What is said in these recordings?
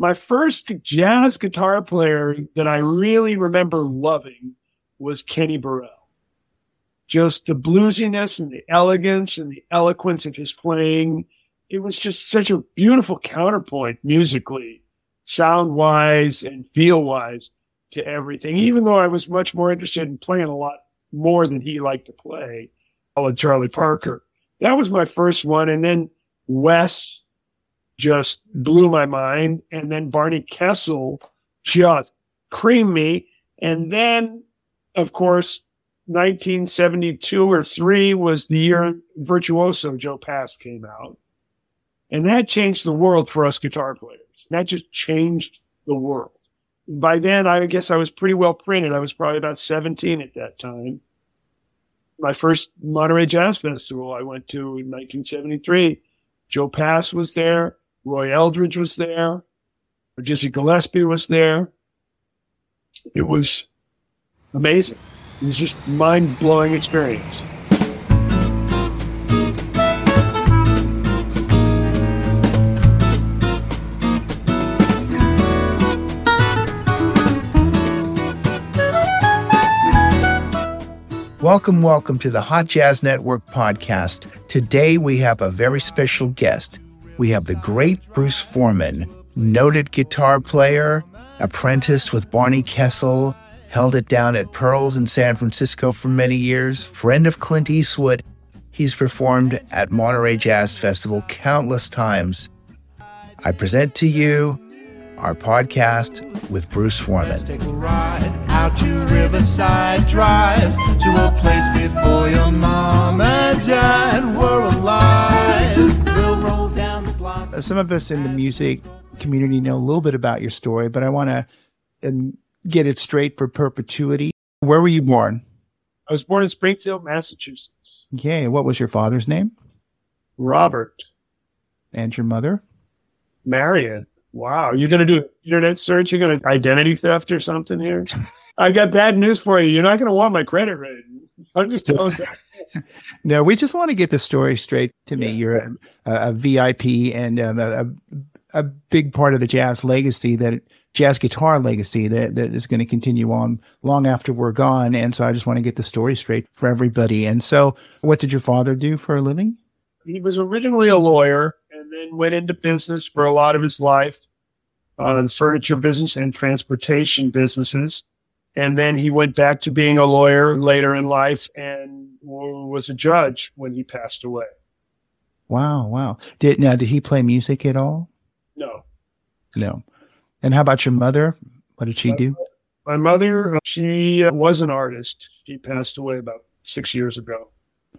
My first jazz guitar player that I really remember loving was Kenny Burrell. Just the bluesiness and the elegance and the eloquence of his playing. It was just such a beautiful counterpoint musically, sound wise and feel wise to everything. Even though I was much more interested in playing a lot more than he liked to play, followed Charlie Parker. That was my first one. And then Wes just blew my mind. And then Barney Kessel just creamed me. And then, of course, 1972 or three was the year Virtuoso Joe Pass came out. And that changed the world for us guitar players. That just changed the world. By then, I guess I was pretty well printed. I was probably about 17 at that time. My first Monterey Jazz Festival I went to in 1973. Joe Pass was there. Roy Eldridge was there. Dizzy Gillespie was there. It was amazing. It was just mind blowing experience. Welcome, welcome to the Hot Jazz Network podcast. Today we have a very special guest. We have the great Bruce Forman, noted guitar player, apprenticed with Barney Kessel, held it down at Pearls in San Francisco for many years, friend of Clint Eastwood. He's performed at Monterey Jazz Festival countless times. I present to you our podcast with Bruce Forman. Take a ride out to Riverside Drive to a place before your mom and dad some of us in the music community know a little bit about your story, but I want to um, get it straight for perpetuity. Where were you born? I was born in Springfield, Massachusetts. Okay. What was your father's name Robert and your mother? Marion. Wow. You're going to do an internet search? You're going to identity theft or something here? I've got bad news for you. You're not going to want my credit rating. I'm just telling you. No, we just want to get the story straight to me. You're a, a VIP and um, a, a, a big part of the jazz legacy that jazz guitar legacy that, that is going to continue on long after we're gone. And so I just want to get the story straight for everybody. And so what did your father do for a living? he was originally a lawyer and then went into business for a lot of his life on furniture business and transportation businesses. And then he went back to being a lawyer later in life and was a judge when he passed away. Wow. Wow. Did now, did he play music at all? No. No. And how about your mother? What did she do? My mother, she uh, was an artist. She passed away about six years ago.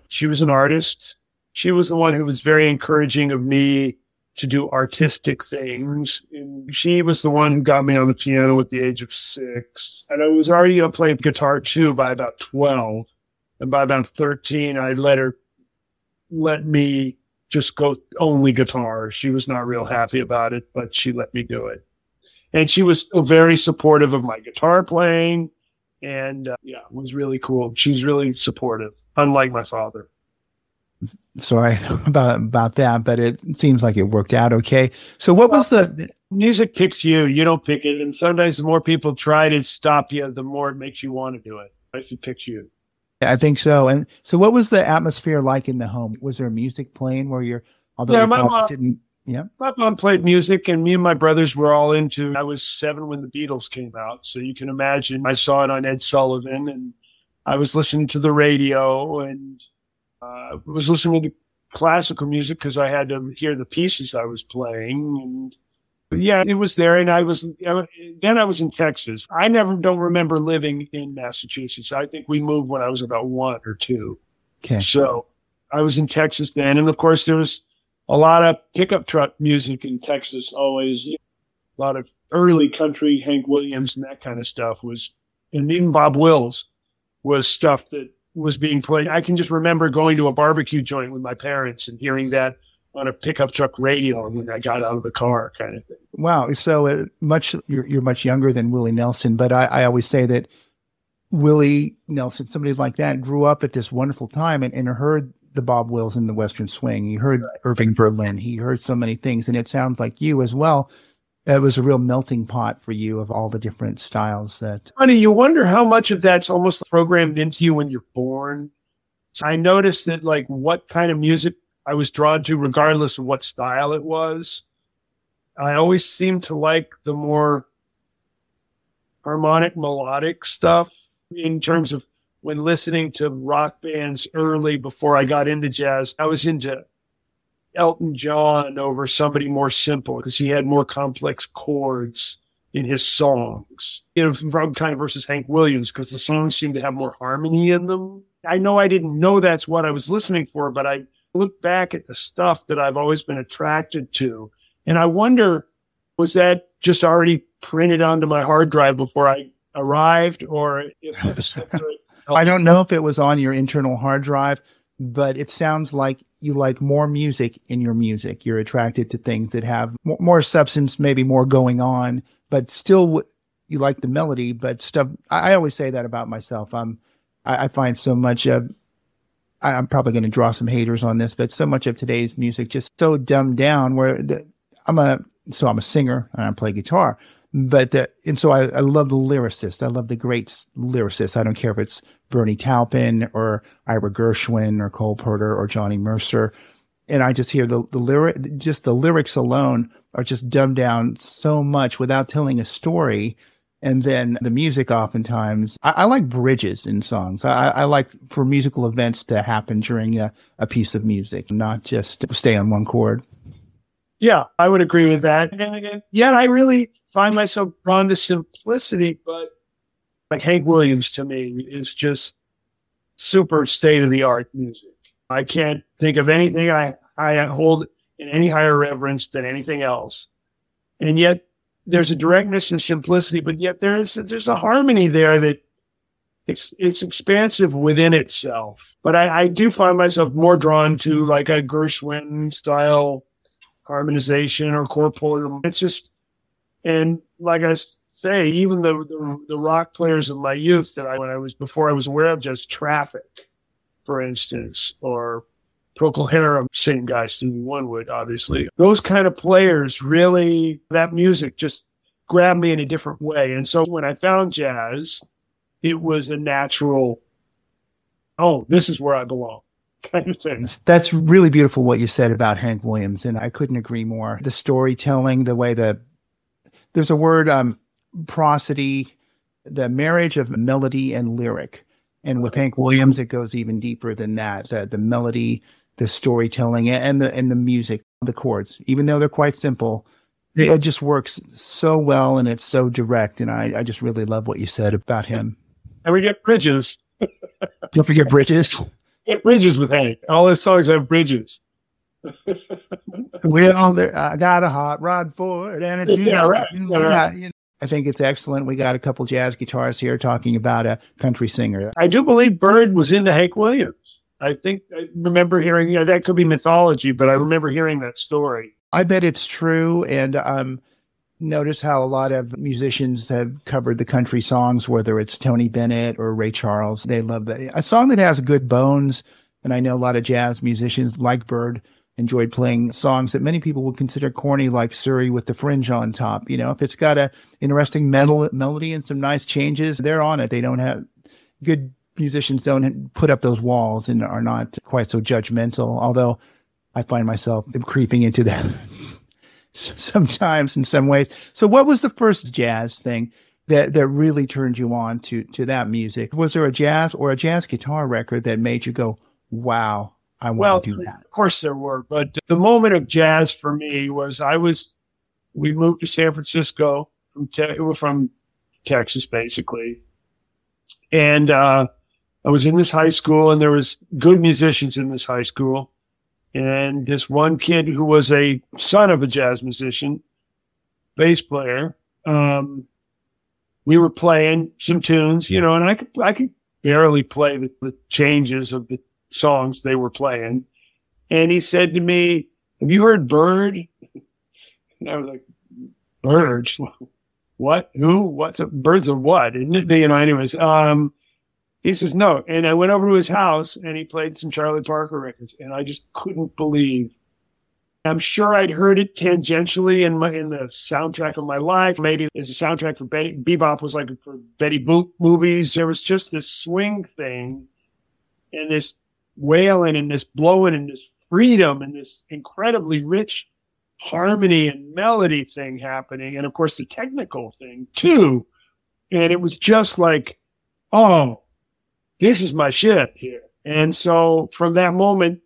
She was an artist. She was the one who was very encouraging of me to do artistic things. And she was the one who got me on the piano at the age of six. And I was already playing guitar too by about 12. And by about 13, I let her let me just go only guitar. She was not real happy about it, but she let me do it. And she was very supportive of my guitar playing. And uh, yeah, it was really cool. She's really supportive, unlike my father. Sorry about about that, but it seems like it worked out okay. So what was the Music picks you, you don't pick it. And sometimes the more people try to stop you, the more it makes you want to do it. If it picks you. I think so. And so what was the atmosphere like in the home? Was there music playing where you're although Yeah, my mom- didn't yeah. My mom played music, and me and my brothers were all into. I was seven when the Beatles came out, so you can imagine. I saw it on Ed Sullivan, and I was listening to the radio, and uh, was listening to classical music because I had to hear the pieces I was playing. And yeah, it was there, and I was then I was in Texas. I never don't remember living in Massachusetts. I think we moved when I was about one or two. Okay. So I was in Texas then. And of course, there was a lot of pickup truck music in Texas, always. A lot of early country, Hank Williams and that kind of stuff was, and even Bob Wills was stuff that was being played. I can just remember going to a barbecue joint with my parents and hearing that on a pickup truck radio when I got out of the car kind of thing. Wow. So uh, much you're, you're much younger than Willie Nelson, but I, I always say that Willie Nelson, somebody like that, grew up at this wonderful time and, and heard the Bob Wills in the Western Swing. He heard Irving Berlin. He heard so many things, and it sounds like you as well. It was a real melting pot for you of all the different styles that honey you wonder how much of that's almost programmed into you when you're born. So I noticed that like what kind of music I was drawn to, regardless of what style it was. I always seemed to like the more harmonic melodic stuff in terms of when listening to rock bands early before I got into jazz. I was into Elton John over somebody more simple because he had more complex chords in his songs. You know, from kind of versus Hank Williams because the songs seemed to have more harmony in them. I know I didn't know that's what I was listening for, but I look back at the stuff that I've always been attracted to. And I wonder, was that just already printed onto my hard drive before I arrived or I don't know if it was on your internal hard drive, but it sounds like you like more music in your music. You're attracted to things that have more substance, maybe more going on, but still you like the melody. But stuff, I always say that about myself. I'm, I, find so much of, I'm probably going to draw some haters on this, but so much of today's music just so dumbed down where the, I'm a, so I'm a singer and I play guitar, but the, and so I, I love the lyricist. I love the great lyricists. I don't care if it's Bernie Taupin or Ira Gershwin or Cole Porter or Johnny Mercer. And I just hear the, the lyric, just the lyrics alone are just dumbed down so much without telling a story. And then the music oftentimes, I, I like bridges in songs. I, I, like for musical events to happen during a, a piece of music, not just stay on one chord. Yeah, I would agree with that. And again, yeah, I really find myself drawn to simplicity, but like Hank Williams to me is just super state of the art music. I can't think of anything I, I hold in any higher reverence than anything else. And yet there's a directness and simplicity, but yet there's, there's a harmony there that it's, it's expansive within itself. But I, I do find myself more drawn to like a Gershwin style harmonization or Cole Porter. It's just, and like I say, even the, the, the rock players of my youth that I, when I was, before I was aware of just traffic, for instance, or Procol Harum, same guy, Stevie Winwood, obviously. Those kind of players really, that music just grabbed me in a different way. And so when I found jazz, it was a natural, oh, this is where I belong. kind of thing. That's really beautiful what you said about Hank Williams, and I couldn't agree more. The storytelling, the way the there's a word um prosody, the marriage of melody and lyric. And with Hank Williams, it goes even deeper than that. The, the melody, the storytelling, and the and the music, the chords, even though they're quite simple, it just works so well and it's so direct. And I, I just really love what you said about him. And we get bridges. Don't forget bridges. Get bridges with Hank. All his songs have bridges. we all there. I got a hot rod for it, and it's yeah, right. Yeah, right. I think it's excellent. We got a couple jazz guitarists here talking about a country singer. I do believe Bird was into Hank Williams. I think I remember hearing, you know, that could be mythology, but I remember hearing that story. I bet it's true. And um, notice how a lot of musicians have covered the country songs, whether it's Tony Bennett or Ray Charles. They love that. A song that has good bones. And I know a lot of jazz musicians like Bird enjoyed playing songs that many people would consider corny, like Surrey with the fringe on top. You know, if it's got a interesting metal melody and some nice changes, they're on it. They don't have good musicians don't put up those walls and are not quite so judgmental. Although I find myself creeping into that sometimes in some ways. So what was the first jazz thing that, that really turned you on to, to that music? Was there a jazz or a jazz guitar record that made you go, wow, I want well, to do that? Of course there were, but the moment of jazz for me was I was, we moved to San Francisco from, te- from Texas basically. And, uh, I was in this high school and there was good musicians in this high school and this one kid who was a son of a jazz musician, bass player, um, we were playing some tunes, you know, and I could, I could barely play the, the changes of the songs they were playing. And he said to me, have you heard Bird? And I was like, Bird? What? Who? What's a birds of what? And, you know, anyways, um, he says, no. And I went over to his house and he played some Charlie Parker records. And I just couldn't believe I'm sure I'd heard it tangentially in my in the soundtrack of my life. Maybe as a soundtrack for Betty Bebop was like for Betty Boop movies. There was just this swing thing and this wailing and this blowing and this freedom and this incredibly rich harmony and melody thing happening. And of course the technical thing too. And it was just like, oh, this is my shit here. And so from that moment,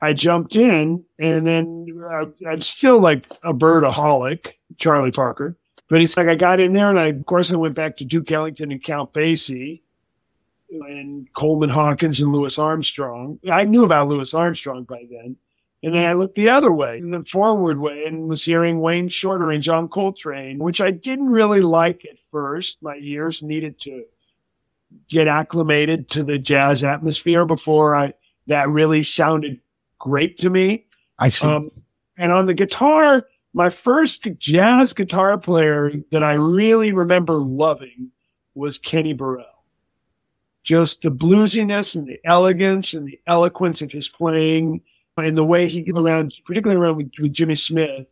I jumped in, and then I, I'm still like a birdaholic, Charlie Parker. But it's like I got in there, and I, of course, I went back to Duke Ellington and Count Basie, and Coleman Hawkins and Louis Armstrong. I knew about Louis Armstrong by then. And then I looked the other way, the forward way, and was hearing Wayne Shorter and John Coltrane, which I didn't really like at first. My ears needed to get acclimated to the jazz atmosphere before I that really sounded great to me. I see. Um, and on the guitar, my first jazz guitar player that I really remember loving was Kenny Burrell. Just the bluesiness and the elegance and the eloquence of his playing and the way he around, particularly around with, with Jimmy Smith,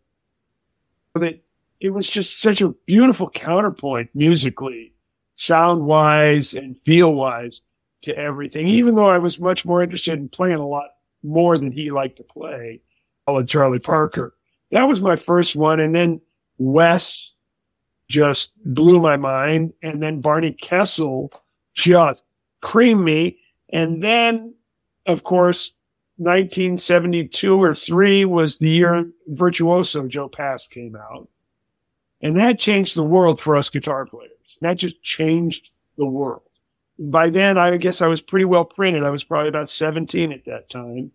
that it was just such a beautiful counterpoint musically, sound wise and feel wise to everything. Even though I was much more interested in playing a lot more than he liked to play. Followed Charlie Parker. That was my first one. And then Wes just blew my mind. And then Barney Kessel just creamed me. And then, of course, 1972 or three was the year Virtuoso Joe Pass came out. And that changed the world for us guitar players. That just changed the world by then, I guess I was pretty well printed. I was probably about 17 at that time.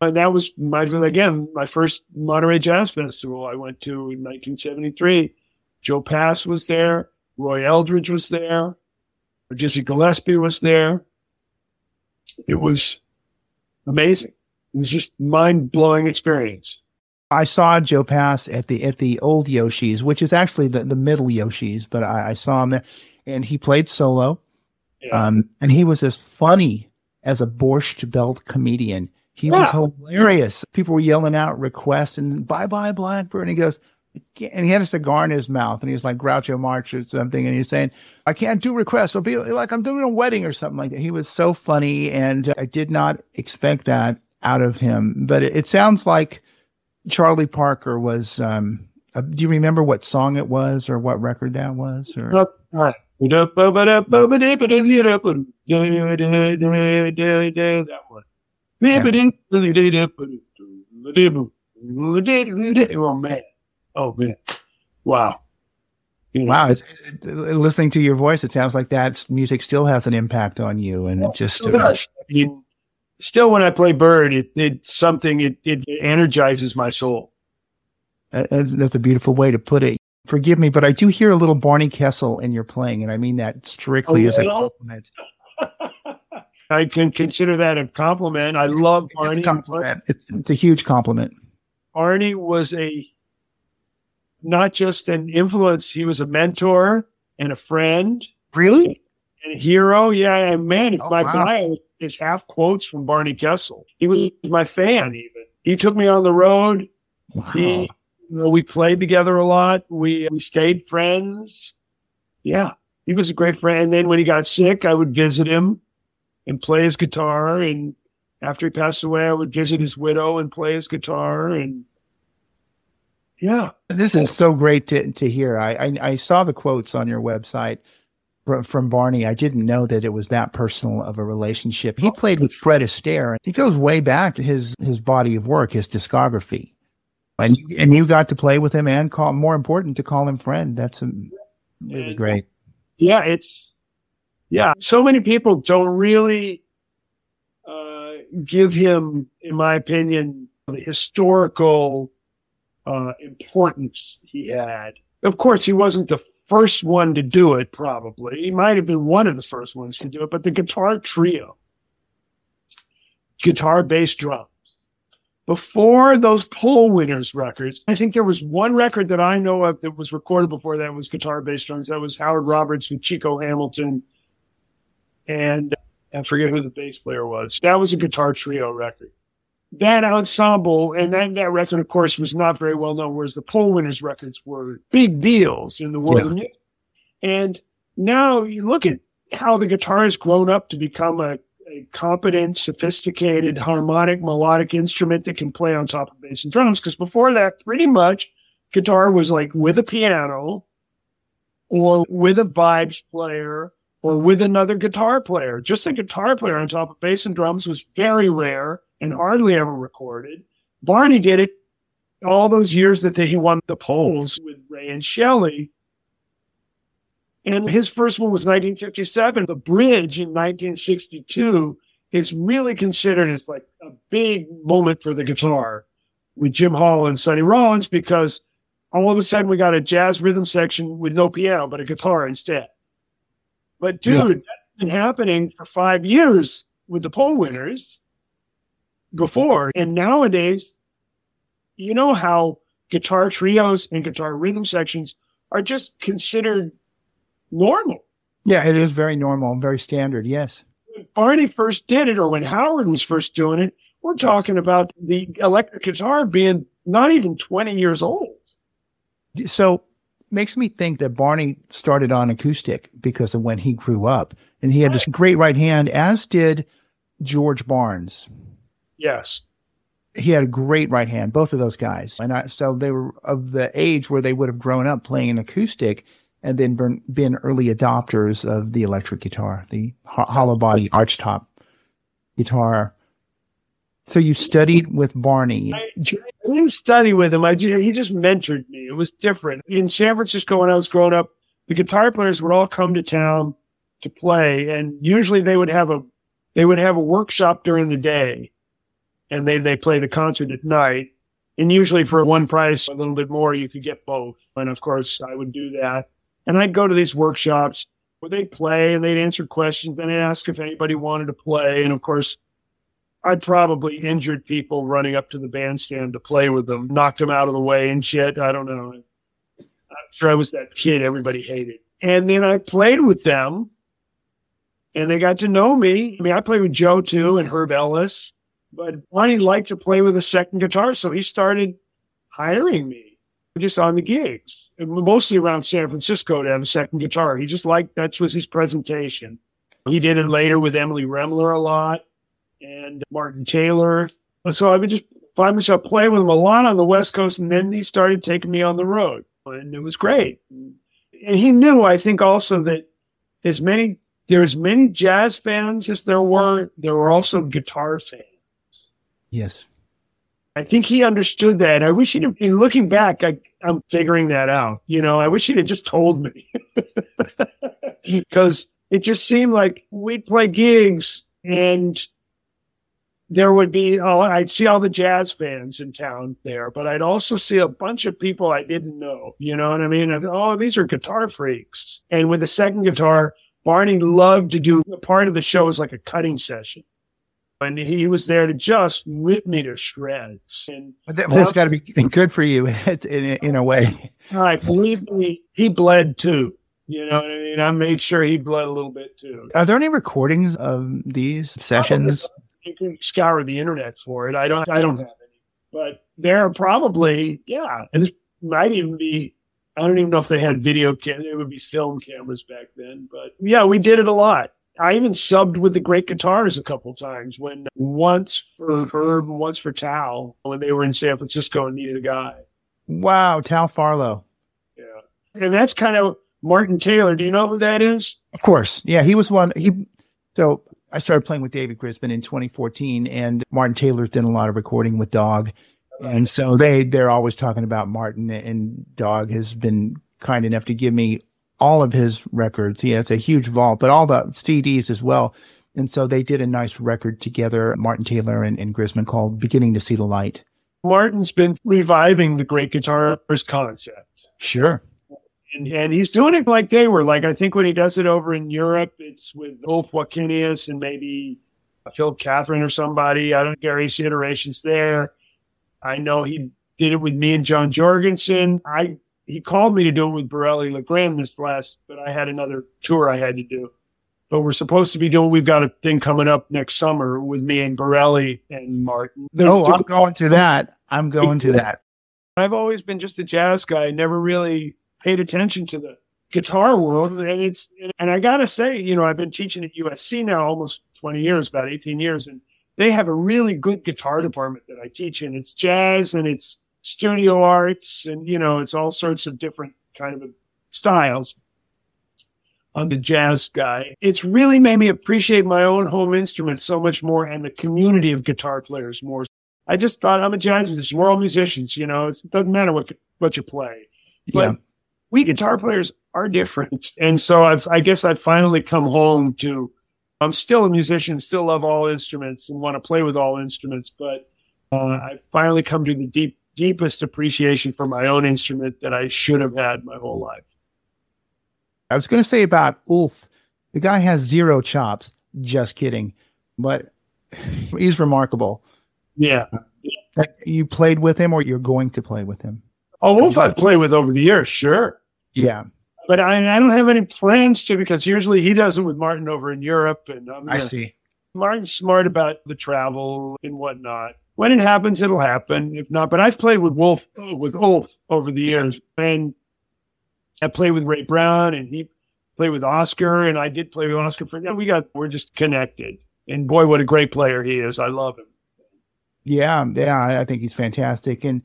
And that was my, again, my first Monterey Jazz Festival I went to in 1973. Joe Pass was there. Roy Eldridge was there. Dizzy Gillespie was there. It was amazing. It was just mind blowing experience. I saw Joe Pass at the at the old Yoshi's, which is actually the, the middle Yoshi's, but I, I saw him there, and he played solo. Yeah. Um, and he was as funny as a borscht belt comedian. He was hilarious. People were yelling out requests and bye bye Blackbird. And he goes, and he had a cigar in his mouth and he was like Groucho Marx or something. And he's saying, I can't do requests. It'll be like I'm doing a wedding or something like that. He was so funny. And I did not expect that out of him. But it, it sounds like Charlie Parker was, um, uh, do you remember what song it was or what record that was? Or That one. Oh man. Oh man. Wow. You know, Wow, it's, listening to your voice, it sounds like that music still has an impact on you, and it just still mean, still when I play Bird, it, it's something it, it energizes my soul. uh, that's, that's a beautiful way to put it. Forgive me, but I do hear a little Barney Kessel in your playing, and I mean that strictly A as a compliment. I can consider that a compliment. I love It's a Barney. compliment. It's, it's a huge compliment. Barney was a not just an influence, he was a mentor and a friend Really? and a hero. Yeah, and man, Oh, my wow. bio is half quotes from Barney Kessel. He was mm. my fan even. He took me on the road. Wow. He, you know, we played together a lot. We we stayed friends. Yeah, he was a great friend. And then when he got sick, I would visit him and play his guitar. And after he passed away, I would visit his widow and play his guitar. And yeah, This is so great to, to hear. I, I, I saw the quotes on your website from, from Barney. I didn't know that it was that personal of a relationship. He played with Fred Astaire. He goes way back to his, his body of work, his discography. And, you- and you got to play with him and call, more important, to call him friend. That's um, really And- great. yeah, it's yeah. So many people don't really uh, give him, in my opinion, the historical uh, importance he had. Of course, he wasn't the first one to do it. Probably he might have been one of the first ones to do it, but the guitar trio, guitar, bass, drums. Before those poll winners records, I think there was one record that I know of that was recorded before that was guitar, bass, drums. That was Howard Roberts with Chico Hamilton. And I forget who the bass player was. That was a guitar trio record. That ensemble and that, that record, of course, was not very well known, whereas the poll winners records were big deals in the world Yeah. And now you look at how the guitar has grown up to become a, a competent, sophisticated, harmonic, melodic instrument that can play on top of bass and drums. Because before that, pretty much guitar was like with a piano or with a vibes player or with another guitar player. Just a guitar player on top of bass and drums was very rare and hardly ever recorded. Barney did it all those years that he won the polls with Ray and Shelley. And his first one was 1957. The Bridge in 1962 is really considered as like a big moment for the guitar with Jim Hall and Sonny Rollins because all of a sudden we got a jazz rhythm section with no piano, but a guitar instead. But dude, Yeah. that's been happening for five years with the poll winners before. And nowadays, you know how guitar trios and guitar rhythm sections are just considered normal. Yeah, it is very normal and very standard. Yes. When Barney first did it, or when Howard was first doing it, we're talking about the electric guitar being not even 20 years old. So makes me think that Barney started on acoustic because of when he grew up, and he had this great right hand, as did George Barnes. Yes. He had a great right hand, both of those guys, and I, so they were of the age where they would have grown up playing an acoustic, and then been, been early adopters of the electric guitar, the ho- hollow body archtop guitar. So you studied with Barney. I, I didn't study with him. I he just mentored me. It was different in San Francisco when I was growing up. The guitar players would all come to town to play, and usually they would have a they would have a workshop during the day, and they they play the concert at night. And usually for one price, a little bit more, you could get both. And of course, I would do that. And I'd go to these workshops where they'd play and they'd answer questions and they'd ask if anybody wanted to play. And of course, I'd probably injured people running up to the bandstand to play with them, knocked them out of the way and shit. I don't know. I'm sure I was that kid everybody hated. And then I played with them and they got to know me. I mean, I played with Joe too and Herb Ellis, but Barney liked to play with a second guitar. So he started hiring me just on the gigs, mostly around San Francisco to have a second guitar. He just liked, that was his presentation. He did it later with Emily Remler a lot and Martin Taylor. So I would just find myself playing with him a lot on the West Coast, and then he started taking me on the road, and it was great. And he knew, I think, also that as many there's many jazz fans as there were, there were also guitar fans. Yes. I think he understood that. I wish he'd been looking back. I, I'm figuring that out. You know, I wish he'd have just told me because it just seemed like we'd play gigs and there would be, oh, I'd see all the jazz fans in town there, but I'd also see a bunch of people I didn't know. You know what I mean? I thought, oh, these are guitar freaks. And with the second guitar, Barney loved to do a part of the show was like a cutting session. And he was there to just rip me to shreds. And That, that's got to be good for you in, in a way. I believe me, he bled too. You know what I mean? I made sure he bled a little bit too. Are there any recordings of these sessions? You can scour the internet for it. I don't. I don't have any, but there are probably yeah, and this might even be. I don't even know if they had video cam. It would be film cameras back then, but yeah, we did it a lot. I even subbed with the Great Guitars a couple times. When uh, once for Herb, and once for Tal, when they were in San Francisco and needed a guy. Wow, Tal Farlow. Yeah, and that's kind of Martin Taylor. Do you know who that is? Of course. Yeah, he was one. He so I started playing with David Grisman in 2014, and Martin Taylor's done a lot of recording with Dog, and so they they're always talking about Martin. And Dog has been kind enough to give me all of his records. He has a huge vault, but all the CDs as well. And so they did a nice record together, Martin Taylor and, and Grisman, called "Beginning to See the Light." Martin's been reviving the great guitarist concept. Sure. And, and he's doing it like they were. Like, I think when he does it over in Europe, it's with Ulf Wakenius and maybe uh, Phil Catherine or somebody. I don't care. Gary's iterations there. I know he did it with me and John Jorgensen. I he called me to do it with Bireli Lagrene this last, but I had another tour I had to do. but we're supposed to be doing. We've got a thing coming up next summer with me and Bireli and Martin. They're- Oh, I'm going to that. I'm going to that. I've always been just a jazz guy. Never really paid attention to the guitar world, and it's and I gotta say, you know, I've been teaching at USC now almost twenty years, about eighteen years, and they have a really good guitar department that I teach in. It's jazz and it's studio arts, and you know, it's all sorts of different kind of styles. I'm the jazz guy. It's really made me appreciate my own home instrument so much more and the community of guitar players more. I just thought I'm a jazz musician. We're all musicians, you know. It's, it doesn't matter what what you play, but Yeah. we guitar players are different. And so I've, I guess I've finally come home to. I'm still a musician, still love all instruments and want to play with all instruments, but uh, I finally come to the deep, deepest appreciation for my own instrument that I should have had my whole life. I was going to say about Ulf. The guy has zero chops. Just kidding. But he's remarkable. Yeah. You played with him or you're going to play with him? Oh, Ulf, I've played with over the years, sure. Yeah. But I, I don't have any plans to because usually he does it with Martin over in Europe. And I'm I see. Martin's smart about the travel and whatnot. When it happens, it'll happen. If not, but I've played with Ulf, uh, with Ulf over the years, and I played with Ray Brown, and he played with Oscar, and I did play with Oscar. For yeah, we got we're just connected. And boy, what a great player he is! I love him. Yeah. Yeah. I- think he's fantastic. And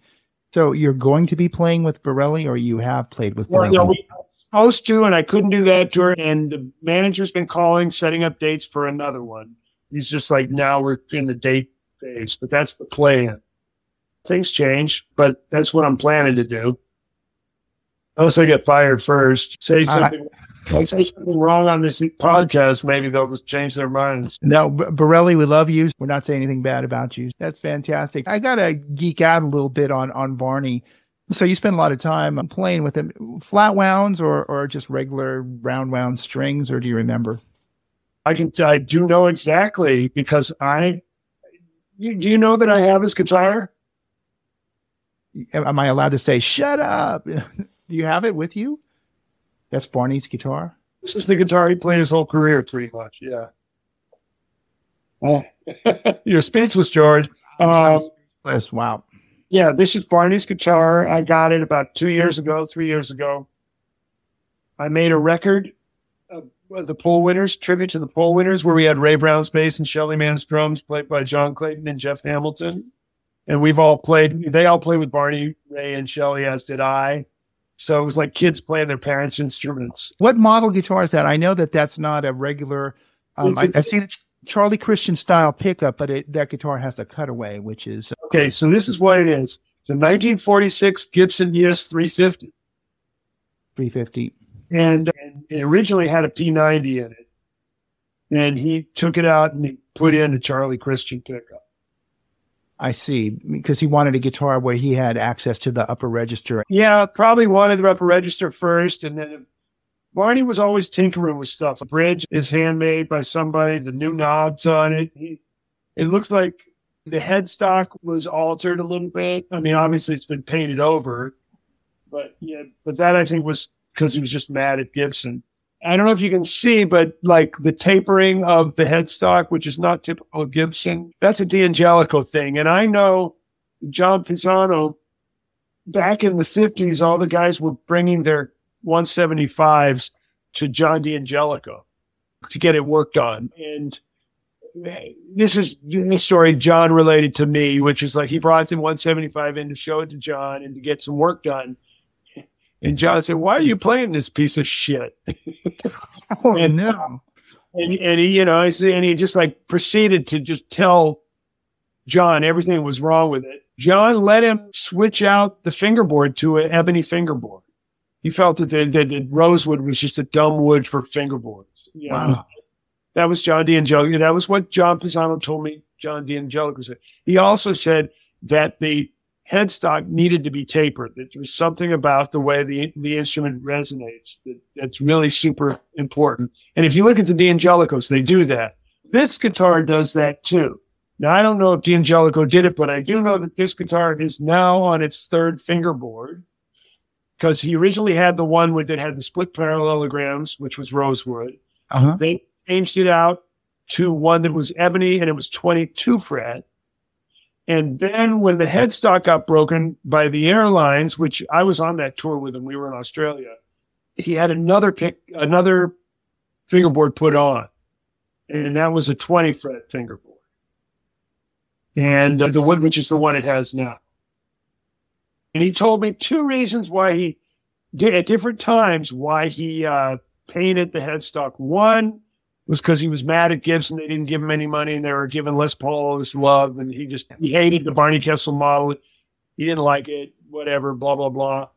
so you're going to be playing with Bireli or you have played with Well, Bireli? know, we were supposed to, and I couldn't do that tour. And the manager's been calling, setting up dates for another one. He's just like, now we're in the date phase, but that's the plan. Things change, but that's what I'm planning to do. Unless I get fired first, say something, say something wrong on this podcast, maybe they'll just change their minds. No, B- Bireli, we love you. We're not saying anything bad about you. That's fantastic. I got to geek out a little bit on, on Barney. So you spend a lot of time playing with him, flat wounds or, or just regular round wound strings, or do you remember? I can, I do know exactly because I, you, do you know that I have his guitar? Am I allowed to say, shut up? do you have it with you? That's Barney's guitar. This is the guitar he played his whole career, pretty much. Yeah. Oh. You're speechless, George. Um, Yes, wow. yeah, this is Barney's guitar. I got it about two years ago, three years ago. I made a record the poll winners, tribute to the poll winners, where we had Ray Brown's bass and Shelly Manne's drums played by John Clayton and Jeff Hamilton. And we've all played, they all played with Barney, Ray, and Shelly, as did I. So it was like kids playing their parents' instruments. What model guitar is that? I know that that's not a regular. Um, I, I see Charlie Christian style pickup, but it, that guitar has a cutaway, which is Okay, so this is what it is. It's a 1946 Gibson ES 350, 350. And, and it originally had a P90 in it. And he took it out and he put in a Charlie Christian pickup. I see, because he wanted a guitar where he had access to the upper register. Yeah, probably wanted the upper register first, and then Barney was always tinkering with stuff. The bridge is handmade by somebody. The new knobs on it. He, it looks like the headstock was altered a little bit. I mean, obviously it's been painted over, but yeah, but that I think was because he was just mad at Gibson. I don't know if you can see, but like the tapering of the headstock, which is not typical of Gibson, that's a D'Angelico thing. And I know John Pisano back in the 50s, all the guys were bringing their 175s to John D'Angelico to get it worked on. And eh, this is the story John related to me, which is like he brought the 175 in to show it to John and to get some work done. And John said, Why are you playing this piece of shit? Oh, And- no. And, and he, you know, I see, and he just like proceeded to just tell John everything that was wrong with it. John let him switch out the fingerboard to an ebony fingerboard. He felt that the, that the rosewood was just a dumb wood for fingerboards. You know? Wow. That was John D'Angelico. That was what John Pisano told me John D'Angelico said. He also said that the headstock needed to be tapered. That there was something about the way the, the instrument resonates that, that's really super important. And if you look at the D'Angelicos, they do that. This guitar does that too. Now, I don't know if D'Angelico did it, but I do know that this guitar is now on its third fingerboard because he originally had the one with that had the split parallelograms, which was rosewood. Uh-huh. They changed it out to one that was ebony and it was 22 fret. And then when the headstock got broken by the airlines, which I was on that tour with him, we were in Australia, he had another pick, another fingerboard put on. And that was a 20 fret fingerboard. And uh, the which is the one it has now. And he told me two reasons why he did at different times why he uh, painted the headstock. One was because he was mad at Gibson. They didn't give him any money and they were giving Les Paul love. And he just, he hated the Barney Kessel model. He didn't like it, whatever, blah, blah, blah.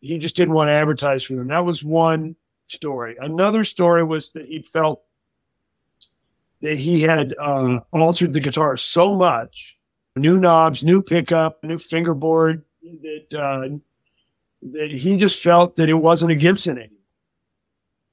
He just didn't want to advertise for them. That was one story. Another story was that he felt that he had uh, altered the guitar so much new knobs, new pickup, new fingerboard that, uh, that he just felt that it wasn't a Gibson anymore.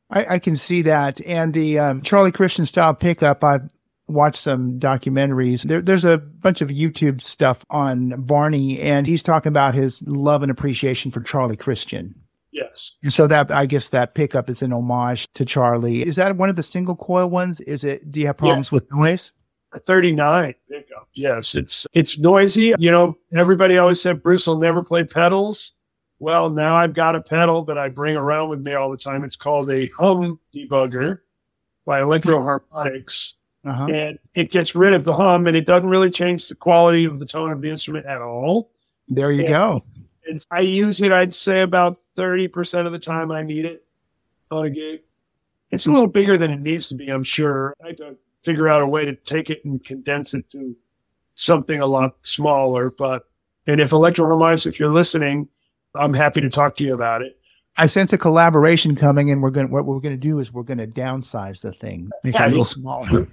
I, I can see that. And the um, Charlie Christian style pickup, I've watched some documentaries. There, there's a bunch of YouTube stuff on Barney, and he's talking about his love and appreciation for Charlie Christian. Yes. And so that I guess that pickup is an homage to Charlie. Is that one of the single coil ones? Is it? Do you have problems yeah. with noise? A 39 pickup. Yes, it's it's noisy. You know, everybody always said Bruce will never play pedals. Well, now I've got a pedal that I bring around with me all the time. It's called a hum debugger by Electro-Harmonix. Uh-huh. And it gets rid of the hum and it doesn't really change the quality of the tone of the instrument at all. There you and, go. And I use it, I'd say about 30% of the time I need it on a gig. It's a little bigger than it needs to be, I'm sure. I have to figure out a way to take it and condense it to something a lot smaller. But, and if Electro-Harmonix, if you're listening, I'm happy to talk to you about it. I sense a collaboration coming, and we're going. What we're going to do is we're going to downsize the thing, make yeah, it a little smaller.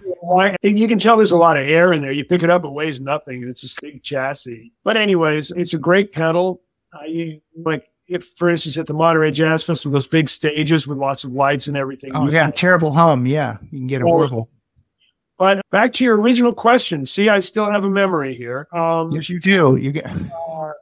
You can tell there's a lot of air in there. You pick it up, it weighs nothing, and it's this big chassis. But anyways, it's a great pedal. I like if, for instance, at the Monterey Jazz Festival, those big stages with lots of lights and everything. Oh yeah, terrible hum. Yeah, you can get a horrible. But back to your original question. See, I still have a memory here. Um, yes, you do. You get. Uh,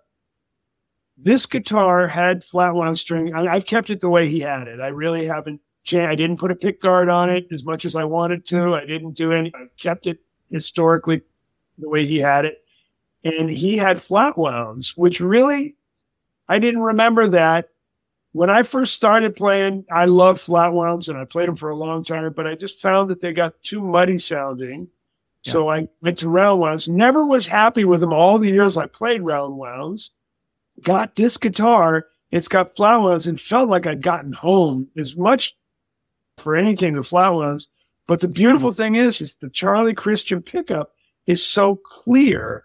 this guitar had flat wound string. I, have kept it the way he had it. I really haven't. I didn't put a pick guard on it as much as I wanted to. I didn't do any. I kept it historically the way he had it, and he had flat wounds, which really I didn't remember that when I first started playing. I loved flat wounds, and I played them for a long time, but I just found that they got too muddy sounding. Yeah. So I went to round wounds. Never was happy with them all the years I played round wounds got this guitar. It's got flowers and felt like I'd gotten home as much for anything the flowers. But the beautiful mm-hmm. thing is, is the Charlie Christian pickup is so clear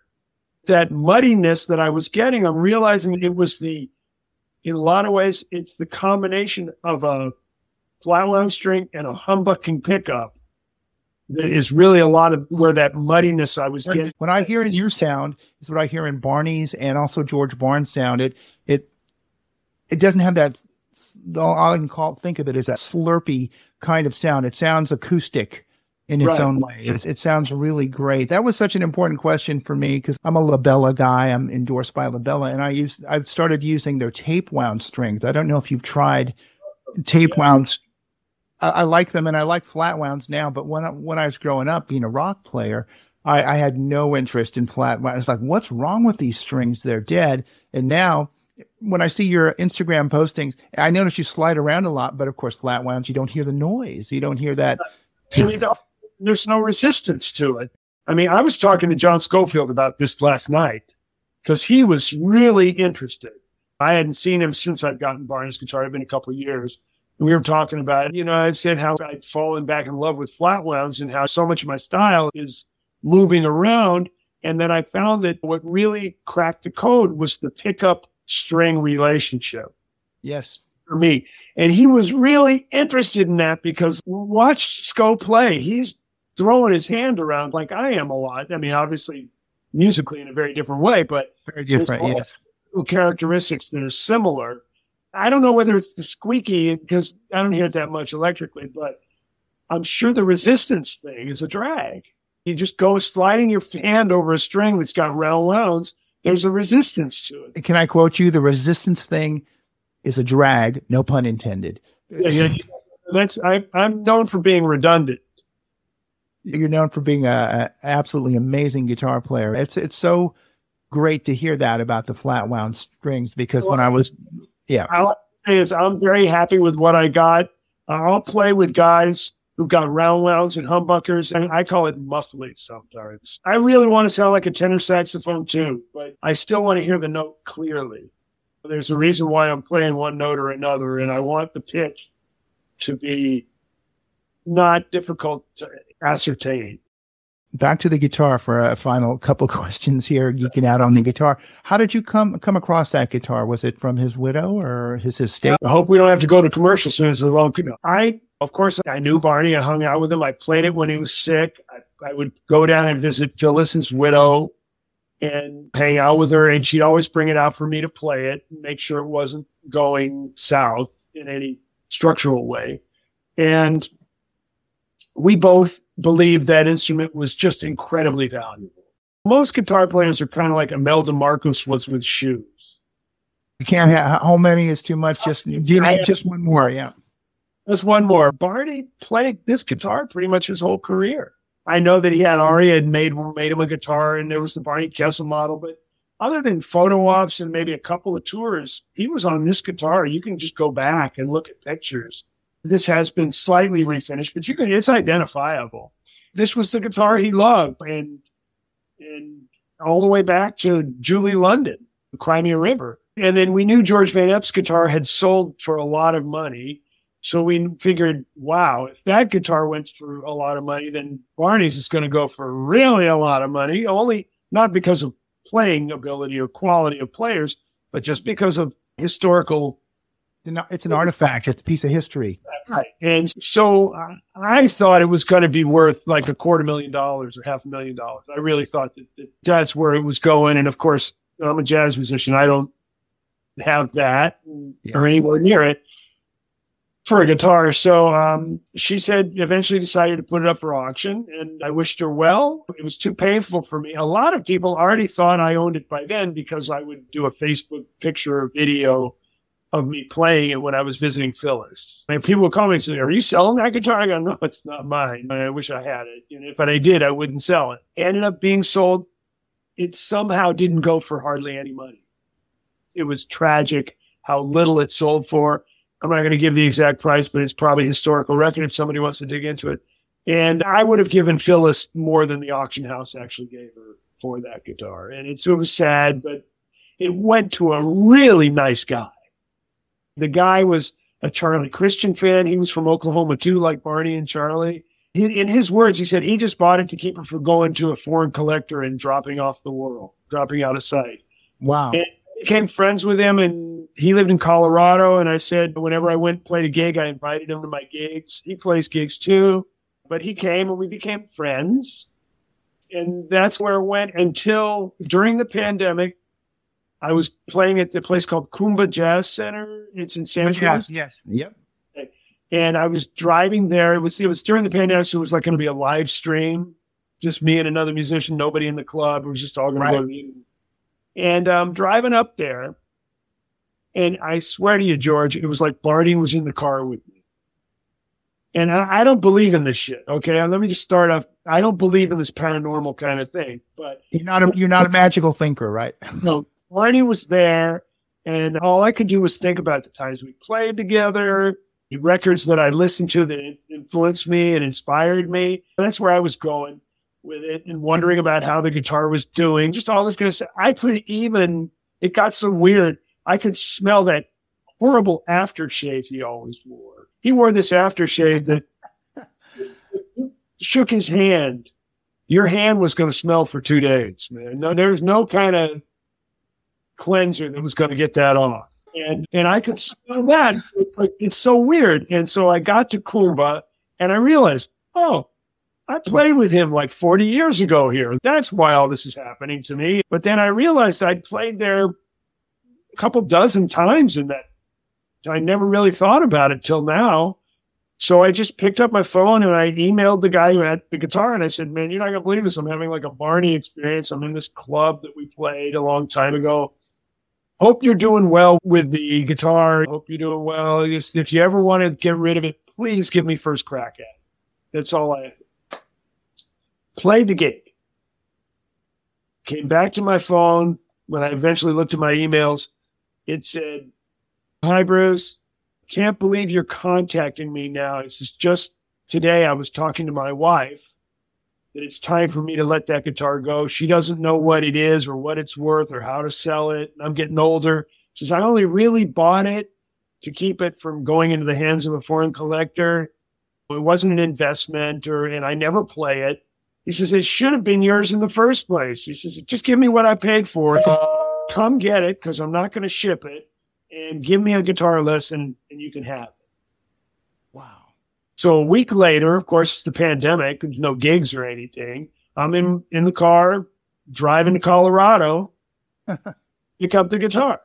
that muddiness that I was getting. I'm realizing it was the, in a lot of ways, it's the combination of a flat string and a humbucking pickup is really a lot of where that muddiness I was getting. When I hear in your sound is what I hear in Barney's and also George Barnes sound. It it it doesn't have that. All I can call think of it as that slurpy kind of sound. It sounds acoustic in its right. own way. It, it sounds really great. That was such an important question for me because I'm a La Bella guy. I'm endorsed by La Bella, and I use I've started using their tape wound strings. I don't know if you've tried tape wound I, like them and I like flat wounds now. But when I, when I was growing up, being a rock player, I, I had no interest in flat wounds. Was like, what's wrong with these strings? They're dead. And now when I see your Instagram postings, I notice you slide around a lot, but of course, flat wounds, you don't hear the noise. You don't hear that. There's no resistance to it. I mean, I was talking to John Scofield about this last night because he was really interested. I hadn't seen him since I'd gotten Barney's guitar. It's been a couple of years we were talking about, you know, I've said how I've fallen back in love with flat wounds and how so much of my style is moving around. And then I found that what really cracked the code was the pickup string relationship. Yes. For me. And he was really interested in that because watch Sco play. He's throwing his hand around like I am a lot. I mean, obviously musically in a very different way, but very different, yes. Characteristics that are similar. I don't know whether it's the squeaky because I don't hear it that much electrically, but I'm sure the resistance thing is a drag. You just go sliding your hand over a string that's got round wounds. There's a resistance to it. Can I quote you? The resistance thing is a drag, no pun intended. Yeah, yeah. That's I, I'm known for being redundant. You're known for being a, a absolutely amazing guitar player. It's it's so great to hear that about the flat wound strings because when I was yeah, I'll say is I'm very happy with what I got. I'll play with guys who got round wounds and humbuckers, and I call it muffly sometimes. I really want to sound like a tenor saxophone too, but I still want to hear the note clearly. There's a reason why I'm playing one note or another, and I want the pitch to be not difficult to ascertain. Back to the guitar for a final couple questions here, geeking out on the guitar. How did you come come across that guitar? Was it from his widow or his estate? I hope we don't have to go to commercial soon as long. I, of course, I knew Barney. I hung out with him. I played it when he was sick. I, I would go down and visit Phyllis's widow and hang out with her, and she'd always bring it out for me to play it, make sure it wasn't going south in any structural way. And we both believed that instrument was just incredibly valuable. Most guitar players are kind of like Imelda Marcos was with shoes. You can't have how many is too much. Just uh, you know, just one more. Yeah, just one more. Barney played this guitar pretty much his whole career. I know that he had already had made made him a guitar, and there was the Barney Kessel model, but other than photo ops and maybe a couple of tours, he was on this guitar. You can just go back and look at pictures this has been slightly refinished, but you can, it's identifiable. This was the guitar he loved and, and all the way back to Julie London, the Cry Me a River. And then we knew George Van Eps' guitar had sold for a lot of money. So we figured, wow, if that guitar went for a lot of money, then Barney's is going to go for really a lot of money. Only not because of playing ability or quality of players, but just because of historical it's an artifact. It's a piece of history. Right. And so uh, I thought it was going to be worth like a quarter million dollars or half a million dollars. I really thought that, that that's where it was going. And of course, I'm a jazz musician. I don't have that yeah. or anywhere near it for a guitar. So um, she said eventually decided to put it up for auction, and I wished her well. It was too painful for me. A lot of people already thought I owned it by then because I would do a Facebook picture or video of me playing it when I was visiting Phyllis. And people would call me and say, Are you selling that guitar? I go, No, it's not mine. I wish I had it. And if I did, I wouldn't sell it. Ended up being sold. It somehow didn't go for hardly any money. It was tragic how little it sold for. I'm not going to give the exact price, but it's probably historical record if somebody wants to dig into it. And I would have given Phyllis more than the auction house actually gave her for that guitar. And it was sad, but it went to a really nice guy the guy was a Charlie Christian fan. He was from Oklahoma too, like Barney and Charlie. He, in his words, he said he just bought it to keep it from going to a foreign collector and dropping off the world, dropping out of sight. Wow. And became friends with him and he lived in Colorado. And I said, whenever I went played a gig, I invited him to my gigs. He plays gigs too, but he came and we became friends. And that's where it went until during the pandemic, I was playing at the place called Kuumbwa Jazz Center. It's in San Francisco. Yes, yes. Yep. And I was driving there. It was it was during the pandemic, so it was like going to be a live stream, just me and another musician, nobody in the club. It was just all going right. to go. And I'm um, driving up there, and I swear to you, George, it was like Barney was in the car with me. And I, I don't believe in this shit. Okay, let me just start off. I don't believe in this paranormal kind of thing. But you're not a you're not a magical thinker, right? No, Barney was there, and all I could do was think about the times we played together, the records that I listened to that influenced me and inspired me. That's where I was going with it and wondering about how the guitar was doing, just all this kind of stuff. I could even, it got so weird, I could smell that horrible aftershave he always wore. He wore this aftershave that shook his hand. Your hand was going to smell for two days, man. No, there's no kind of cleanser that was going to get that off. And and I could smell that. It's like it's so weird. And so I got to Kuumbwa and I realized, oh, I played with him like 40 years ago here. That's why all this is happening to me. But then I realized I'd played there a couple dozen times and that. I never really thought about it till now. So I just picked up my phone and I emailed the guy who had the guitar and I said, man, you're not going to believe this. I'm having like a Barney experience. I'm in this club that we played a long time ago. Hope you're doing well with the guitar. Hope you're doing well. If you ever want to get rid of it, please give me first crack at it. That's all I. played the gig. Came back to my phone when I eventually looked at my emails. It said, Hi, Bruce. Can't believe you're contacting me now. Is just today I was talking to my wife that it's time for me to let that guitar go. She doesn't know what it is or what it's worth or how to sell it. I'm getting older. She says I only really bought it to keep it from going into the hands of a foreign collector. It wasn't an investment or and I never play it. He says it should have been yours in the first place. He says, just give me what I paid for it. Come get it because I'm not going to ship it and give me a guitar lesson and you can have it. Wow. So a week later, of course, it's the pandemic, no gigs or anything. I'm in, in the car driving to Colorado, pick up the guitar.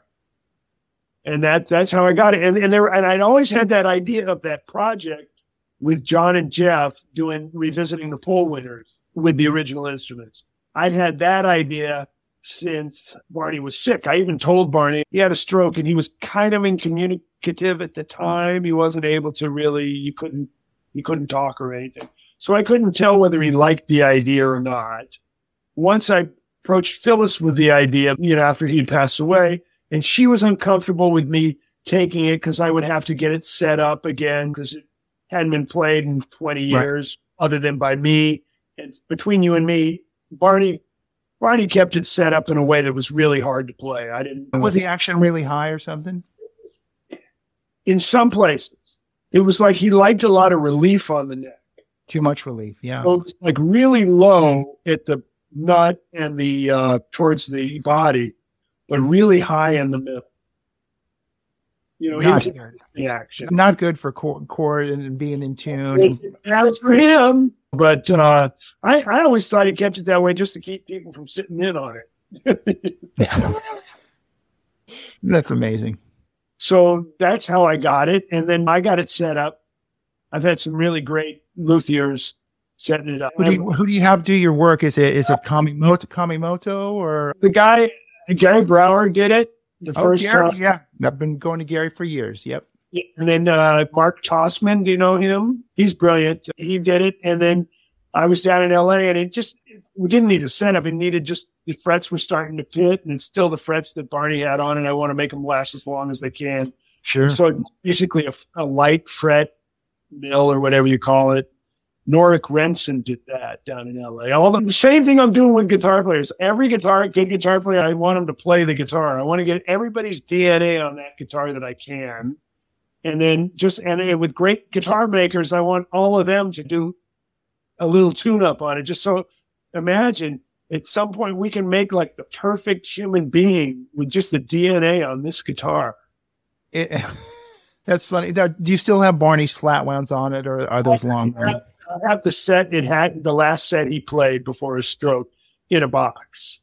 And that that's how I got it. And, and there and I'd always had that idea of that project with John and Jeff doing revisiting the Poll Winners with the original instruments. I'd had that idea since Barney was sick. I even told Barney he had a stroke and he was kind of incommunicative at the time. He wasn't able to really, you couldn't, he couldn't talk or anything. So I couldn't tell whether he liked the idea or not. Once I approached Phyllis with the idea, you know, after he'd passed away, and she was uncomfortable with me taking it because I would have to get it set up again because it hadn't been played in 20 years right. other than by me. And between you and me, Barney Barney kept it set up in a way that was really hard to play. I didn't. Was the action really high or something? In some places, it was like he liked a lot of relief on the neck. Too much relief, yeah. So it was like really low at the nut and the uh, towards the body, but really high in the middle. You know, not good. the action. Not good for chord, chord and being in tune. That's for him. But uh, I, I always thought he kept it that way just to keep people from sitting in on it. That's amazing. So that's how I got it. And then I got it set up. I've had some really great luthiers setting it up. Who do you, who do you have do your work? Is it is it Kamimoto, Kamimoto or the guy Gary Brawer did it the oh, first Gary, time? Yeah, I've been going to Gary for years. Yep. And then uh, Mark Tossman, do you know him? He's brilliant. He did it. And then I was down in LA and it just, we didn't need a setup. It needed just the frets were starting to pit and it's still the frets that Barney had on. And I want to make them last as long as they can. Sure. So it's basically a, a light fret mill or whatever you call it. Norik Renson did that down in LA. All the, the, same thing I'm doing with guitar players. Every guitar, good guitar player, I want them to play the guitar. I want to get everybody's DNA on that guitar that I can. And then just, and with great guitar makers, I want all of them to do a little tune up on it. Just so imagine at some point we can make like the perfect human being with just the DNA on this guitar. It, that's funny. Do you still have Barney's flat wounds on it or are those long? I have the set it had, the last set he played before his stroke in a box.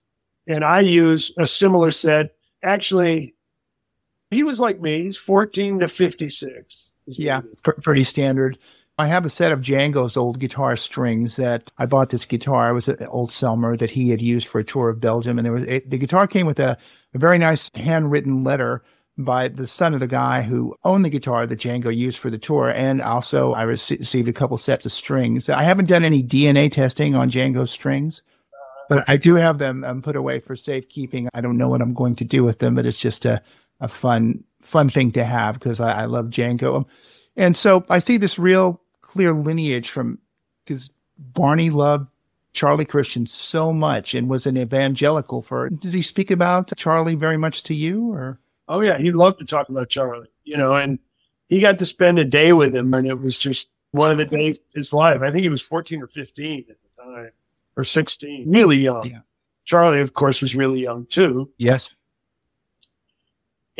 And I use a similar set. Actually, he was like me. He's 14 to 56. Yeah, pr- pretty standard. I have a set of Django's old guitar strings that I bought this guitar. It was an old Selmer that he had used for a tour of Belgium. And there was it, the guitar came with a, a very nice handwritten letter by the son of the guy who owned the guitar that Django used for the tour. And also I received a couple sets of strings. I haven't done any DNA testing on Django's strings, but I do have them um, put away for safekeeping. I don't know what I'm going to do with them, but it's just a, a fun fun thing to have because I, I, love Django. And so I see this real clear lineage from because Barney loved Charlie Christian so much and was an evangelical for. Did he speak about Charlie very much to you or? Oh yeah, he loved to talk about Charlie, you know, and he got to spend a day with him and it was just one of the days of his life. I think he was 14 or 15 at the time or 16, really young. Yeah. Charlie, of course, was really young too. Yes.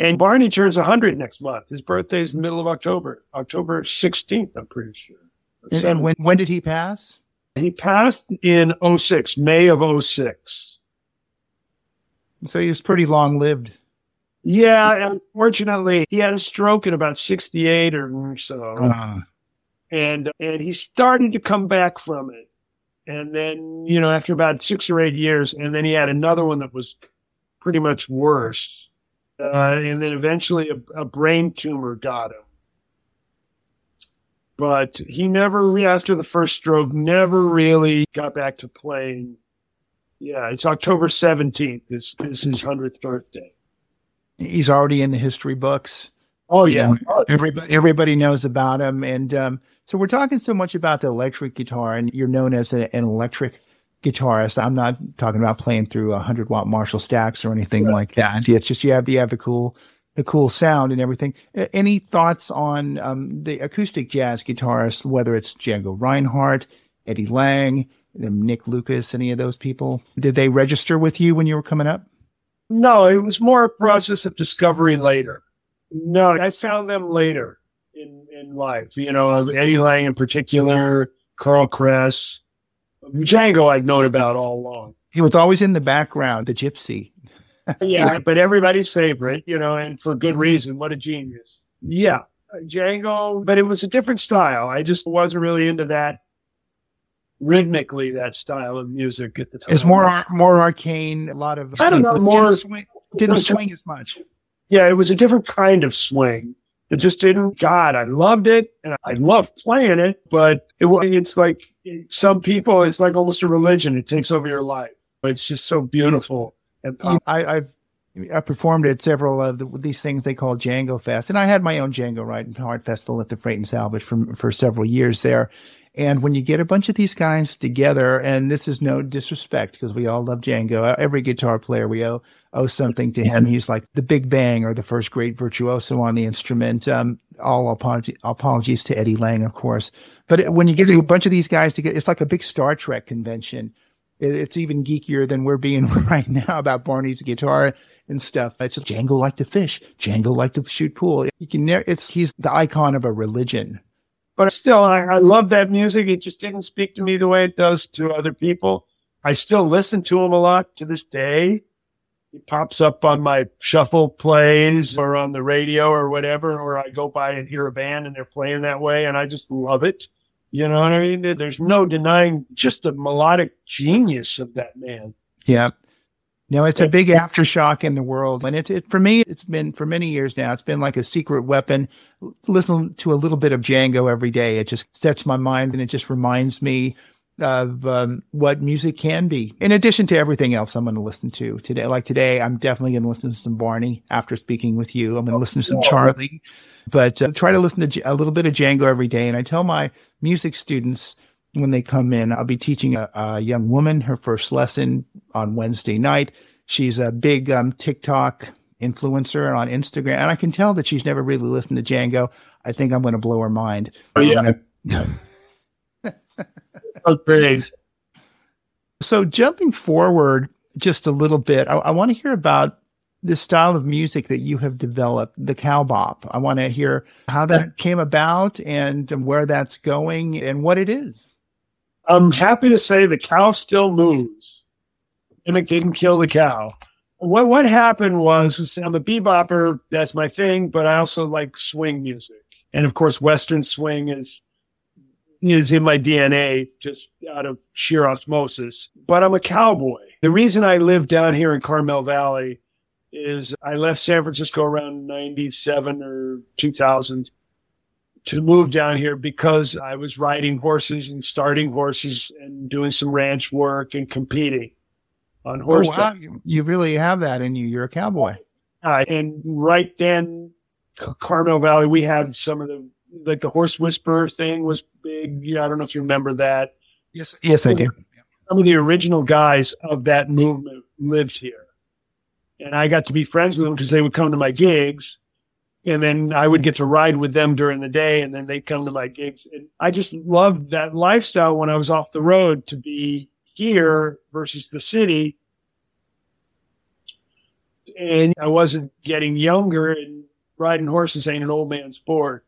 And Barney turns 100 next month. His birthday is the middle of October, October 16th, I'm pretty sure. And, and, when, when did he pass? He passed in 06, May of 06. So he was pretty long lived. Yeah, unfortunately, he had a stroke in about 68 or so. Uh. And and he started to come back from it. And then, you know, after about six or eight years, and then he had another one that was pretty much worse uh, and then eventually a, a, brain tumor got him. but he never, after the first stroke, never really got back to playing. Yeah, it's October 17th is, is his 100th birthday. He's already in the history books. Oh, yeah. Everybody, everybody knows about him. And um, so we're talking so much about the electric guitar, and you're known as an electric guitarist. I'm not talking about playing through a hundred watt Marshall stacks or anything Right. like that. It's just you have you have the cool the cool sound and everything. Any thoughts on um, the acoustic jazz guitarists, whether it's Django Reinhardt, Eddie Lang, Nick Lucas, any of those people? Did they register with you when you were coming up? No, it was more a process of discovery later. No, I found them later in, in life. You know, Eddie Lang in particular, Carl Kress, Django I'd known about all along. He was always in the background, the gypsy. Yeah, but everybody's favorite, you know, and for good reason. What a genius. Yeah, Django, but it was a different style. I just wasn't really into that rhythmically, that style of music at the time. It's more more arcane. A lot of I don't know, didn't more- swing, didn't swing as much. Yeah, it was a different kind of swing. It just didn't. God, I loved it, and I loved playing it. But it it's like some people, it's like almost a religion. It takes over your life. But it's just so beautiful and. I, I've I performed at several of the, these things they call Django Fest, and I had my own Django Reinhardt Festival at the Freight and Salvage for for several years there. And when you get a bunch of these guys together, and this is no disrespect because we all love Django. Every guitar player we owe owe something to him. He's like the Big Bang or the first great virtuoso on the instrument. Um, all apologies to Eddie Lang, of course. But when you get a bunch of these guys together, it's like a big Star Trek convention. It- It's even geekier than we're being right now about Barney's guitar and stuff. It's just Django like to fish. Django like to shoot pool. You can, it's he's the icon of a religion. But still, I, I love that music. It just didn't speak to me the way it does to other people. I still listen to him a lot to this day. He pops up on my shuffle plays or on the radio or whatever, or I go by and hear a band and they're playing that way, and I just love it. You know what I mean? There's no denying just the melodic genius of that man. Yeah. No, it's a big aftershock in the world. And it's, it, for me, it's been for many years now, it's been like a secret weapon. Listen to a little bit of Django every day. It just sets my mind and it just reminds me of um, what music can be. In addition to everything else I'm going to listen to today. Like today, I'm definitely going to listen to some Barney after speaking with you. I'm going to listen to some Charlie, but uh, try to listen to J- a little bit of Django every day. And I tell my music students when they come in, I'll be teaching a, a young woman her first lesson on Wednesday night. She's a big um, TikTok influencer on Instagram, and I can tell that she's never really listened to Django. I think I'm going to blow her mind. Oh, yeah. Gonna- Oh, great. So jumping forward just a little bit, I, I want to hear about the style of music that you have developed, the cowbop. I want to hear how that came about and where that's going and what it is. I'm happy to say the cow still moves. And it didn't kill the cow. What what happened was, I'm a bebopper, that's my thing, but I also like swing music. And of course, Western swing is is in my DNA just out of sheer osmosis. But I'm a cowboy. The reason I live down here in Carmel Valley is I left San Francisco around 97 or 2000 to move down here because I was riding horses and starting horses and doing some ranch work and competing on Oh, horseback. wow. You- You really have that in you. You're a cowboy. Uh, and right then, Carmel Valley, we had some of the like the horse whisperer thing was big. Yeah, I don't know if you remember that. Yes, yes, I do. Some of the original guys of that movement lived here, and I got to be friends with them because they would come to my gigs, and then I would get to ride with them during the day, and then they'd come to my gigs. And I just loved that lifestyle when I was off the road to be here versus the city. And I wasn't getting younger and riding horses ain't an old man's sport.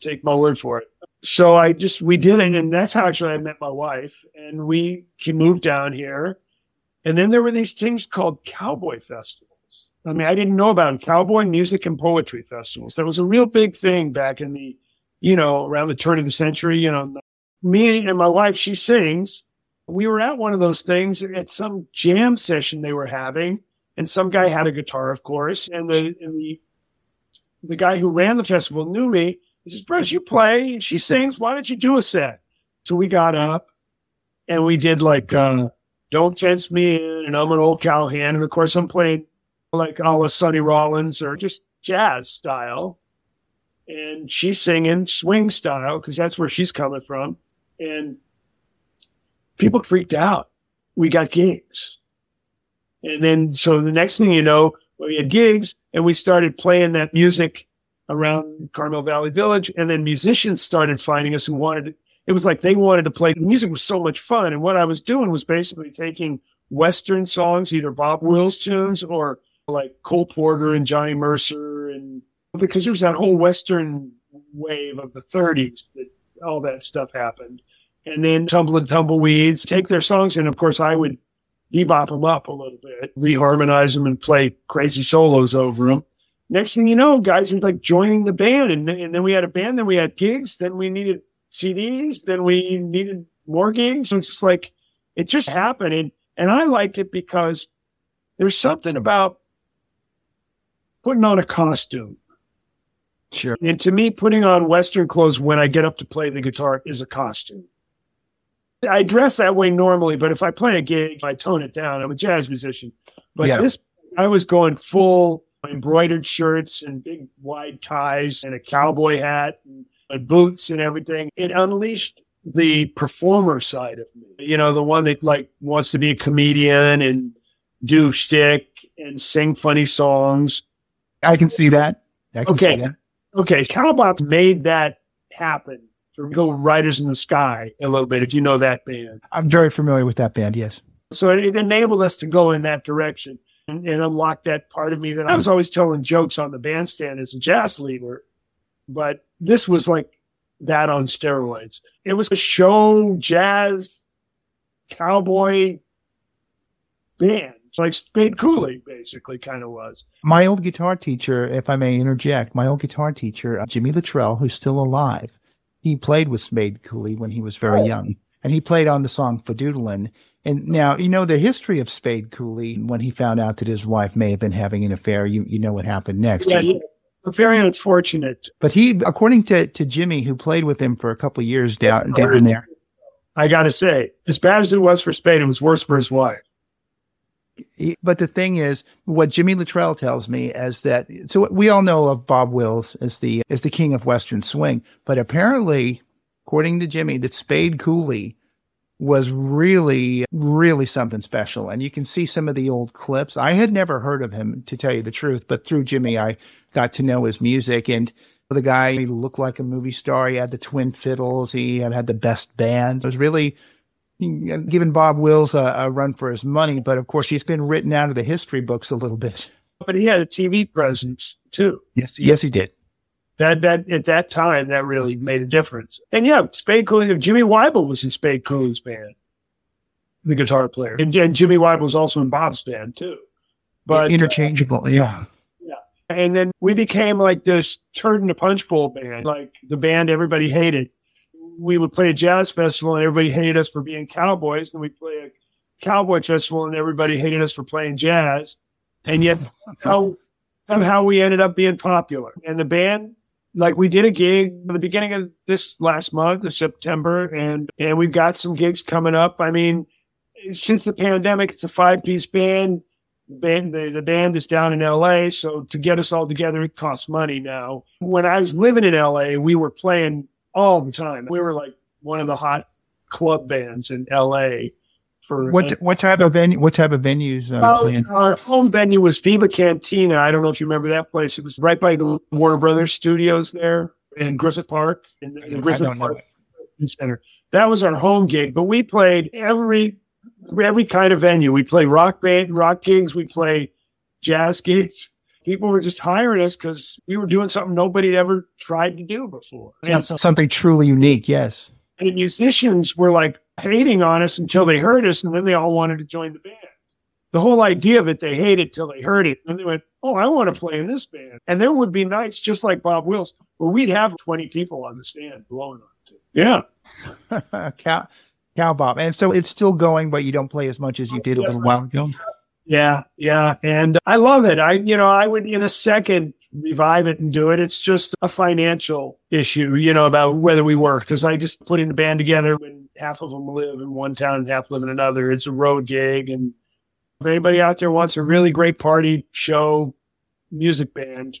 Take my word for it. So I just, we did it. And that's how actually I met my wife. And we, she moved down here. And then there were these things called cowboy festivals. I mean, I didn't know about them. cowboy music and poetry festivals. That was a real big thing back in the, you know, around the turn of the century. You know, me and my wife, she sings. We were at one of those things at some jam session they were having, and some guy had a guitar, of course, and the and the the guy who ran the festival knew me, He says, Bruce, you play. She sings. Why don't you do a set? So we got up and we did like uh, Don't Fence Me In and I'm an Old Cowhand. And of course, I'm playing like a la Sonny Rollins or just jazz style. And she's singing swing style because that's where she's coming from. And people freaked out. We got gigs. And then, so the next thing you know, we had gigs and we started playing that music around Carmel Valley Village. And then musicians started finding us who wanted, it was like they wanted to play. The music was so much fun. And what I was doing was basically taking Western songs, either Bob Wills tunes or like Cole Porter and Johnny Mercer. And because there was that whole Western wave of the 30s that all that stuff happened. And then Tumbling Tumbleweeds take their songs. And of course, I would bebop them up a little bit, reharmonize them and play crazy solos over them. Next thing you know, guys are like joining the band. And, and then we had a band, then we had gigs, then we needed CDs, then we needed more gigs. So it's just like, it just happened. And, and I liked it because there's something about putting on a costume. Sure. And to me, putting on Western clothes when I get up to play the guitar is a costume. I dress that way normally, but if I play a gig, I tone it down. I'm a jazz musician. But Yeah. this, I was going full embroidered shirts and big wide ties and a cowboy hat and, and boots and everything. It unleashed the performer side of me. You know, the one that like wants to be a comedian and do shtick and sing funny songs. I can see that. I can Okay. see that. Okay, Cowbop made that happen for Go Riders in the Sky a little bit, if you know that band. I'm very familiar with that band. Yes. So it, it enabled us to go in that direction and, and unlock that part of me that I was always telling jokes on the bandstand as a jazz leader. But this was like that on steroids. It was a show jazz cowboy band, like Spade Cooley basically kind of was. My old guitar teacher, if I may interject, my old guitar teacher, uh, Jimmy Luttrell, who's still alive, he played with Spade Cooley when he was very Oh. young. And he played on the song Fadoodlin. And now, you know, the history of Spade Cooley, when he found out that his wife may have been having an affair, you, you know what happened next. Yeah, yeah. Very unfortunate. But he, according to, to Jimmy, who played with him for a couple of years down, down there, I got to say, as bad as it was for Spade, it was worse for his wife. But the thing is, what Jimmy Luttrell tells me is that so we all know of Bob Wills as the as the king of Western swing, but apparently, according to Jimmy, that Spade Cooley was really really something special, and you can see some of the old clips. I had never heard of him, to tell you the truth, but through Jimmy, I got to know his music and. The guy he looked like a movie star. He had the twin fiddles. He had the best band. It was really Uh, giving Bob Wills a, a run for his money, but of course he's been written out of the history books a little bit. But he had a TV presence too. Yes, yes, he did. That that at that time that really made a difference. And yeah, Spade Cooley, Jimmy Wyble was in Spade Cooley's band, the guitar player, and, and Jimmy Wyble was also in Bob's band too. But uh, interchangeable. Yeah, and then we became like this turd in a punch bowl band, like the band everybody hated. We would play a jazz festival and everybody hated us for being cowboys. And we play a cowboy festival and everybody hated us for playing jazz. And yet somehow, somehow we ended up being popular. And the band, like we did a gig at the beginning of this last month of September and, and we've got some gigs coming up. I mean, since the pandemic, it's a five piece band band the, the band is down in LA, so to get us all together it costs money now. When I was living in LA, we were playing all the time. We were like one of the hot club bands in LA for what what type of venue? What type of venues? Uh, our home venue was Viva Cantina. I don't know if you remember that place. It was right by the Warner Brothers studios there in Griffith Park in the I Griffith Park Center. That was our home gig, but we played every every kind of venue. We play rock band, rock gigs. We play jazz gigs. People were just hiring us because we were doing something nobody had ever tried to do before. And, so, Something truly unique. Yes. and the musicians were like hating on us until they heard us, and then they all wanted to join the band. The whole idea of it, they hated till they heard it. And they went, Oh, I want to play in this band. And there would be nights just like Bob Wills where we'd have 20 people on the stand blowing on it. Yeah. cow, cow bob, and so it's still going, but you don't play as much as you oh, did a little while ago. Yeah, yeah, and I love it. I, you know, I would in a second revive it and do it. It's just a financial issue, you know, about whether we work. Cause I just put in a band together when half of them live in one town and half live in another. It's a road gig. And if anybody out there wants a really great party show music band,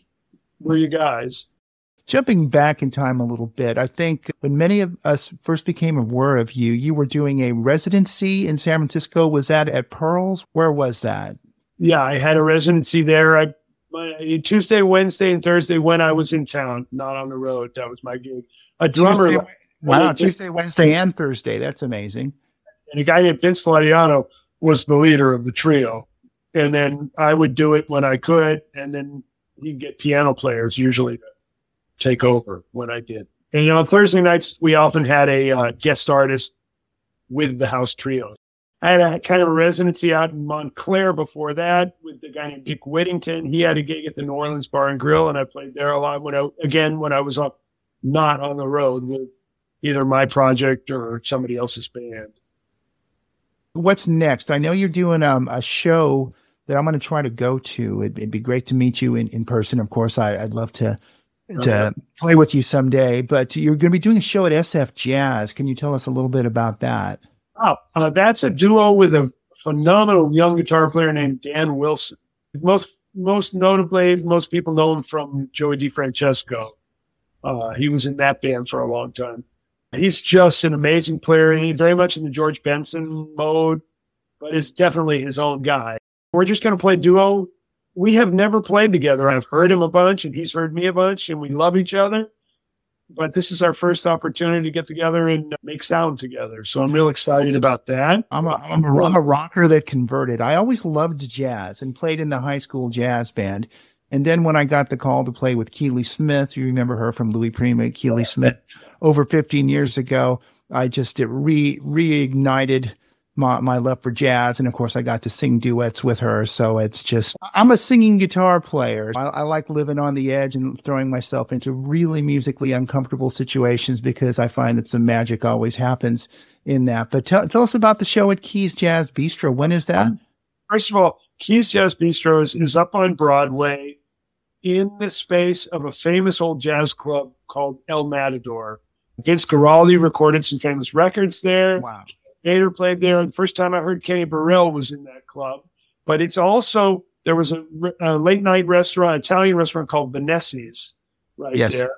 we're you guys. Jumping back in time a little bit, I think when many of us first became aware of you, you were doing a residency in San Francisco. Was that at Pearls? Where was that? Yeah, I had a residency there. I my, Tuesday, Wednesday, and Thursday when I was in town, not on the road. That was my gig. A drummer. Tuesday, wow, Tuesday, Wednesday, and Thursday. That's amazing. And a guy named Vince Lateano was the leader of the trio. And then I would do it when I could. And then he'd get piano players usually to take over when I did. And, you know, on Thursday nights, we often had a uh, guest artist with the house trio. I had a kind of a residency out in Montclair before that with the guy named Dick Whittington. He had a gig at the New Orleans Bar and Grill, and I played there a lot when I, again, when I was up, not on the road with either my project or somebody else's band. What's next? I know you're doing um, a show that I'm going to try to go to. It'd, it'd, be great to meet you in, in person. Of course, I, would love to to play with you someday. But you're going to be doing a show at SF Jazz. Can you tell us a little bit about that? Oh, uh, that's a duo with a phenomenal young guitar player named Dan Wilson. Most most notably, most people know him from Joey DeFrancesco. Uh, he was in that band for a long time. He's just an amazing player. He's very much in the George Benson mode, but is definitely his own guy. We're just going to play duo. We have never played together. I've heard him a bunch and he's heard me a bunch and we love each other but this is our first opportunity to get together and uh, make sound together. So I'm real excited about that. I'm a, I'm a, I'm a rocker that converted. I always loved jazz and played in the high school jazz band. And then when I got the call to play with Keely Smith, you remember her from Louis Prima, Keely Smith, over 15 years ago, I just it re reignited my, my love for jazz. And of course, I got to sing duets with her. So it's just, I'm a singing guitar player. I, I, like living on the edge and throwing myself into really musically uncomfortable situations because I find that some magic always happens in that. But tell, tell us about the show at Keys Jazz Bistro. When is that? First of all, Keys Jazz Bistro is, is up on Broadway in the space of a famous old jazz club called El Matador. Vince Guaraldi recorded some famous records there. Wow. Gator played there. The first time I heard Kenny Burrell was in that club. But it's also there was a, a late night restaurant, Italian restaurant called Vanessi's right yes. there,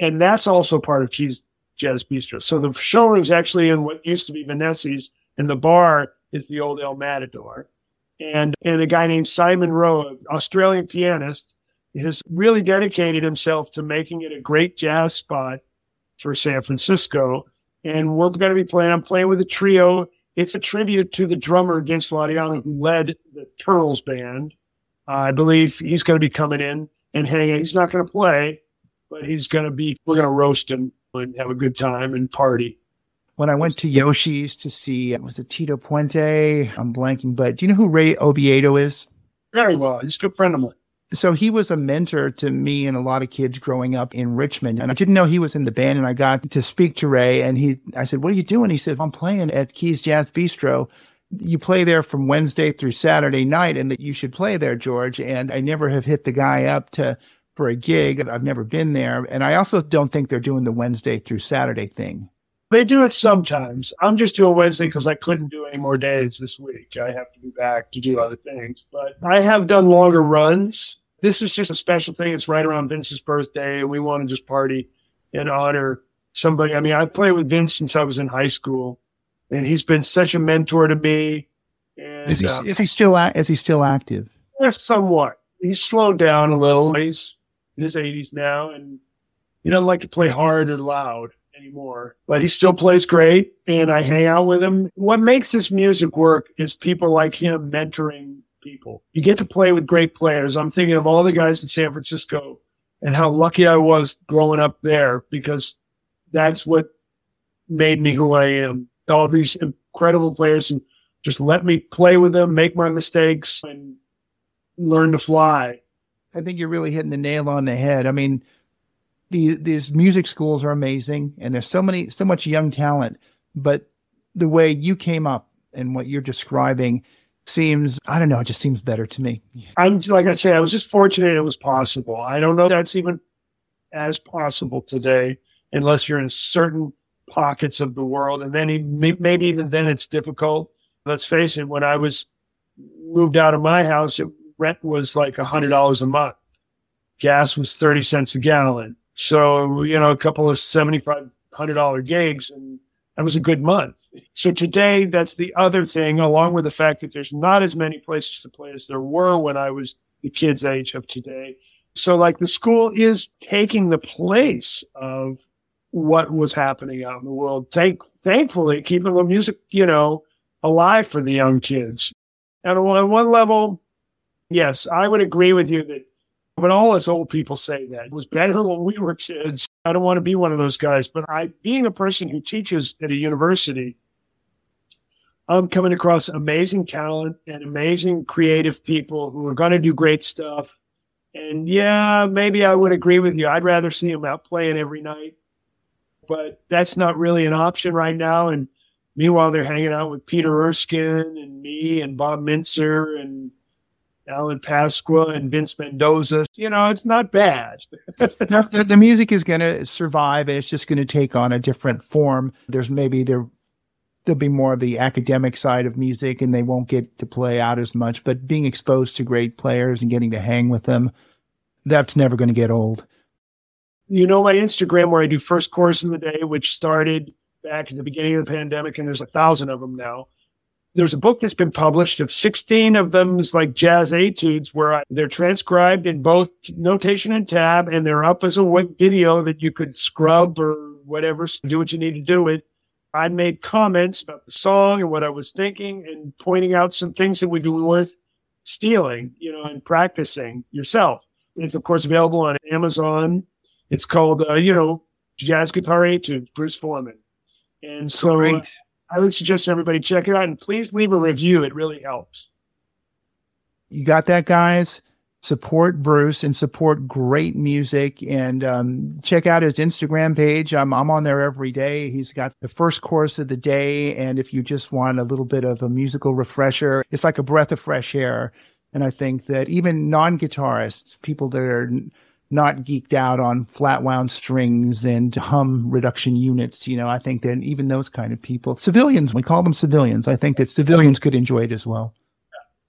and that's also part of Keys Jazz Bistro. So the showroom's actually in what used to be Vanessi's, and the bar is the old El Matador. And and a guy named Simon Rowe, an Australian pianist, has really dedicated himself to making it a great jazz spot for San Francisco and we're going to be playing. I'm playing with a trio. It's a tribute to the drummer Vince Lateano who led the Turtles band. Uh, I believe he's going to be coming in and hanging. He's not going to play, but he's going to be. We're going to roast him and have a good time and party. When I went to Yoshi's to see, was it Tito Puente? I'm blanking, but do you know who Ray Oviedo is? Very well. He's a good friend of mine. So he was a mentor to me and a lot of kids growing up in Richmond. And I didn't know he was in the band. And I got to speak to Ray and he, I said, what are you doing? He said, I'm playing at Keys Jazz Bistro. You play there from Wednesday through Saturday night and that you should play there, George. And I never have hit the guy up to, for a gig. I've never been there. And I also don't think they're doing the Wednesday through Saturday thing. They do it sometimes. I'm just doing Wednesday because I couldn't do any more days this week. I have to be back to do other things. But I have done longer runs this is just a special thing. It's right around Vince's birthday, and we want to just party and honor somebody. I mean, I played with Vince since I was in high school, and he's been such a mentor to me. And, is he, uh, is he still is he still active? Yes, somewhat. He's slowed down a little. He's in his 80s now, and he doesn't like to play hard or loud anymore. But he still plays great, and I hang out with him. What makes this music work is people like him mentoring people. You get to play with great players. I'm thinking of all the guys in San Francisco and how lucky I was growing up there because that's what made me who I am. All these incredible players and just let me play with them, make my mistakes and learn to fly. I think you're really hitting the nail on the head. I mean, these these music schools are amazing and there's so many so much young talent, but the way you came up and what you're describing seems I don't know, it just seems better to me. I'm like I say, I was just fortunate it was possible. I don't know that's even as possible today, unless you're in certain pockets of the world, and then maybe even then it's difficult. Let's face it. When I was moved out of my house, it, rent was like a hundred dollars a month. Gas was thirty cents a gallon. So you know, a couple of seventy five hundred dollar gigs, and that was a good month. So today, that's the other thing, along with the fact that there's not as many places to play as there were when I was the kid's age of today. So, like, the school is taking the place of what was happening out in the world. Thank, thankfully, keeping the music, you know, alive for the young kids. And on one level, yes, I would agree with you that when all us old people say that it was better when we were kids. I don't want to be one of those guys, but I, being a person who teaches at a university, I'm coming across amazing talent and amazing creative people who are going to do great stuff. And yeah, maybe I would agree with you. I'd rather see them out playing every night, but that's not really an option right now. And meanwhile, they're hanging out with Peter Erskine and me and Bob Mintzer and Alan Pasqua and Vince Mendoza. You know, it's not bad. the, the, music is going to survive, and it's just going to take on a different form. There's maybe there there'll be more of the academic side of music, and they won't get to play out as much. But being exposed to great players and getting to hang with them, that's never going to get old. You know, my Instagram where I do first chorus of the day, which started back at the beginning of the pandemic, and there's a thousand of them now there's a book that's been published of 16 of them like jazz etudes where I, they're transcribed in both notation and tab and they're up as a video that you could scrub or whatever, do what you need to do with. I made comments about the song and what I was thinking and pointing out some things that would be worth stealing, you know, and practicing yourself. It's of course available on Amazon. It's called, uh, you know, Jazz Guitar Etudes, Bruce Forman. And so, uh, I would suggest everybody check it out and please leave a review. It really helps. You got that, guys? Support Bruce and support great music and um, check out his Instagram page. I'm, I'm on there every day. He's got the first chorus of the day. And if you just want a little bit of a musical refresher, it's like a breath of fresh air. And I think that even non guitarists, people that are not geeked out on flat wound strings and hum reduction units. You know, I think that even those kind of people, civilians, we call them civilians. I think that civilians could enjoy it as well.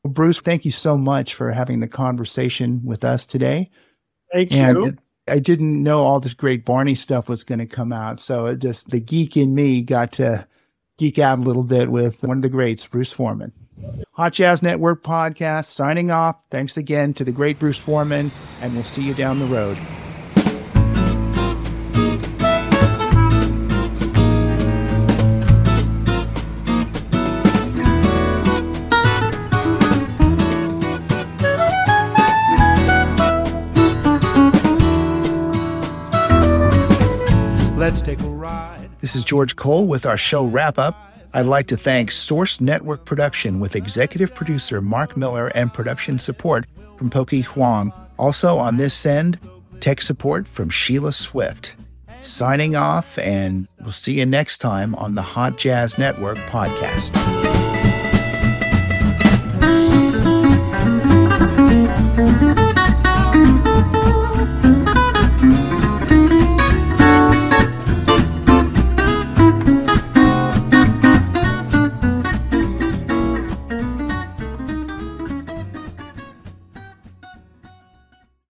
Well Bruce, thank you so much for having the conversation with us today. Thank and you. I didn't know all this great Barney stuff was going to come out. So it just the geek in me got to geek out a little bit with one of the greats, Bruce Forman. Hot Jazz Network podcast signing off. Thanks again to the great Bruce Forman, and we'll see you down the road. Let's take a ride. This is George Cole with our show wrap up. I'd like to thank Sourced Network Production with executive producer Mark Miller and production support from Pokey Huang. Also on this end, tech support from Sheila Swift. Signing off, and we'll see you next time on the Hot Jazz Network podcast.